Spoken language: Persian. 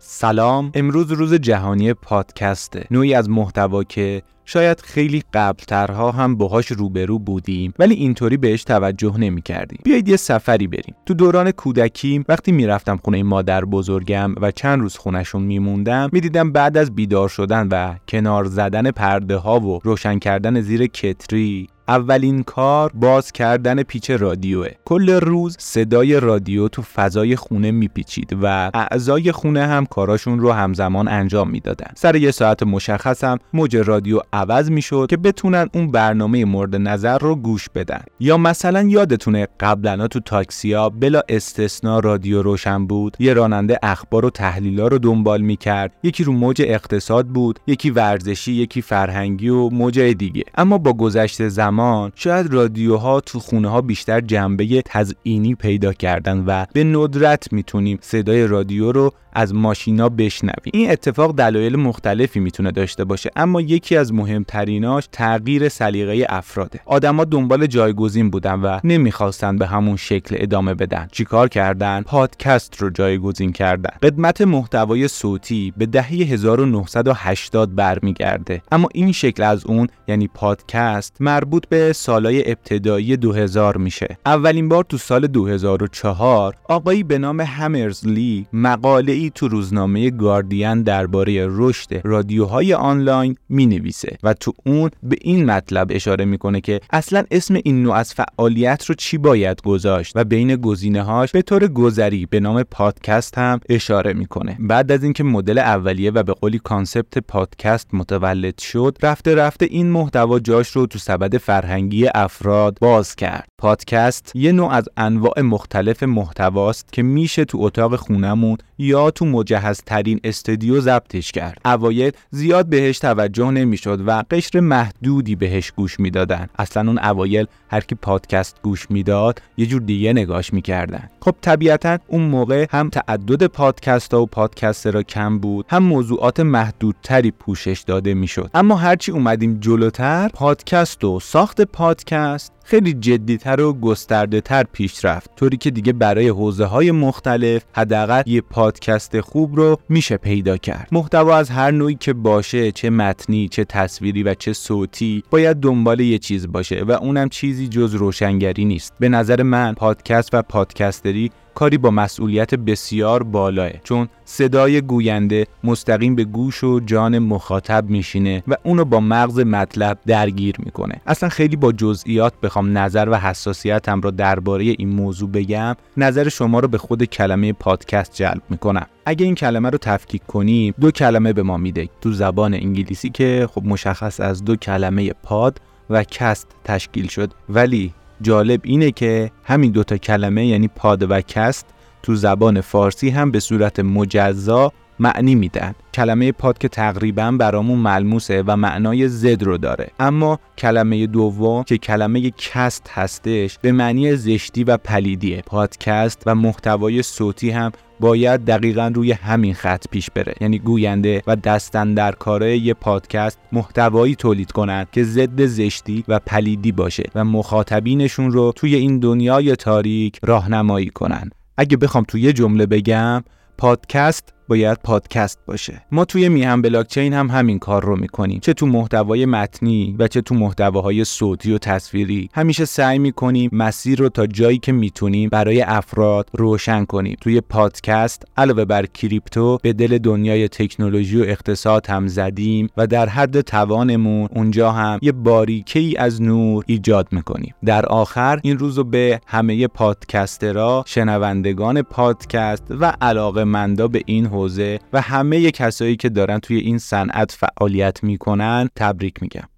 سلام. امروز روز جهانی پادکسته. نوعی از محتوا که شاید خیلی قبلترها هم باهاش روبرو بودیم ولی اینطوری بهش توجه نمی کردیم بیایید یه سفری بریم. تو دوران کودکیم وقتی می‌رفتم خونه مادر بزرگم و چند روز خونشون میموندم می‌دیدم بعد از بیدار شدن و کنار زدن پرده ها و روشن کردن زیر کتری اولین کار باز کردن پیچ رادیوه. کل روز صدای رادیو تو فضای خونه میپیچید و اعضای خونه هم کاراشون رو همزمان انجام می‌دادن. سر یه ساعت مشخص هم موج رادیو عوض می‌شد که بتونن اون برنامه مورد نظر رو گوش بدن. یا مثلا یادتونه قبلا تو تاکسیا بلا استثنا رادیو روشن بود یه راننده اخبار و تحلیلا رو دنبال می‌کرد. یکی رو موج اقتصاد بود یکی ورزشی یکی فرهنگی و موج دیگه. اما با گذشت زمان شاید رادیوها تو خونه ها بیشتر جنبه تزئینی پیدا کردن و به ندرت می‌تونیم صدای رادیو رو از ماشینا بشنویم. این اتفاق دلایل مختلفی می‌تونه داشته باشه اما یکی از مهمتریناش تغییر سلیقه افراده. آدما دنبال جایگزین بودن و نمی‌خواستن به همون شکل ادامه بدن. چیکار کردن؟ پادکست رو جایگزین کردن. قدمت محتوای صوتی به دهه 1980 برمیگرده. اما این شکل از اون یعنی پادکست مربوط به سالهای ابتدایی 2000 میشه. اولین بار تو سال 2004 آقایی به نام همرزلی مقاله ای تو روزنامه گاردین درباره رشد رادیوهای آنلاین می نویسه و تو اون به این مطلب اشاره می‌کنه که اصلا اسم این نوع از فعالیت رو چی باید گذاشت و بین گزینه هاش به طور گذری به نام پادکست هم اشاره می‌کنه. بعد از اینکه مدل اولیه و به قولی concept پادکست متولد شد رفته رفته این محتوا جاش رو تو سبد فرهنگی افراد باز کرد. پادکست یه نوع از انواع مختلف محتواست که میشه تو اتاق خونمون یا تو مجهزترین استودیو ضبطش کرد. اوایل زیاد بهش توجه نمی‌شد و قشر محدودی بهش گوش می‌دادن. اصلا اون اوایل هر کی پادکست گوش می‌داد یه جور دیگه نگاش می‌کردن. خب طبیعتا اون موقع هم تعدد پادکست ها و پادکست را کم بود هم موضوعات محدودتری پوشش داده می‌شد. اما هرچی اومدیم جلوتر پادکست و ساخت پادکست خیلی جدیتر و گسترده تر پیش رفت طوری که دیگه برای حوزه های مختلف حداقل یه پادکست خوب رو میشه پیدا کرد. محتوا از هر نوعی که باشه چه متنی چه تصویری و چه صوتی باید دنبال یه چیز باشه و اونم چیزی جز روشنگری نیست. به نظر من پادکست و پادکستری کاری با مسئولیت بسیار بالاه چون صدای گوینده مستقیم به گوش و جان مخاطب میشینه و اونو با مغز مطلب درگیر می‌کنه. اصلا خیلی با جزئیات بخوام نظر و حساسیتم رو درباره این موضوع بگم نظر شما رو به خود کلمه پادکست جلب می‌کنم. اگه این کلمه رو تفکیک کنیم دو کلمه به ما میده. تو زبان انگلیسی که خب مشخص از دو کلمه پاد و کست تشکیل شد. ولی جالب اینه که همین دوتا کلمه یعنی پاد و کست تو زبان فارسی هم به صورت مجزا معنی میدن. کلمه پاد که تقریبا برامون ملموسه و معنای ضد رو داره. اما کلمه دوم که کلمه کست هستش به معنی زشتی و پلیدیه. پادکست و محتوای صوتی هم باید دقیقا روی همین خط پیش بره. یعنی گوینده و دست‌اندرکارای یه پادکست محتوایی تولید کنند که ضد زشتی و پلیدی باشه و مخاطبینشون رو توی این دنیای تاریک راهنمایی کنن. اگه بخوام توی یه جمله بگم پادکست باید پادکست باشه. ما توی میهم بلاکچین هم همین کار رو می‌کنیم. چه تو محتوای متنی و چه تو محتواهای صوتی و تصویری. همیشه سعی می‌کنیم مسیر رو تا جایی که می‌تونیم برای افراد روشن کنیم. توی پادکست علاوه بر کریپتو به دل دنیای تکنولوژی و اقتصاد هم زدیم و در حد توانمون اونجا هم یه باریکه ای از نور ایجاد می‌کنیم. در آخر این روزو به همه پادکسترها شنوندگان پادکست و علاقه مندا به این حوزه و همه کسایی که دارن توی این صنعت فعالیت می‌کنن تبریک میگم.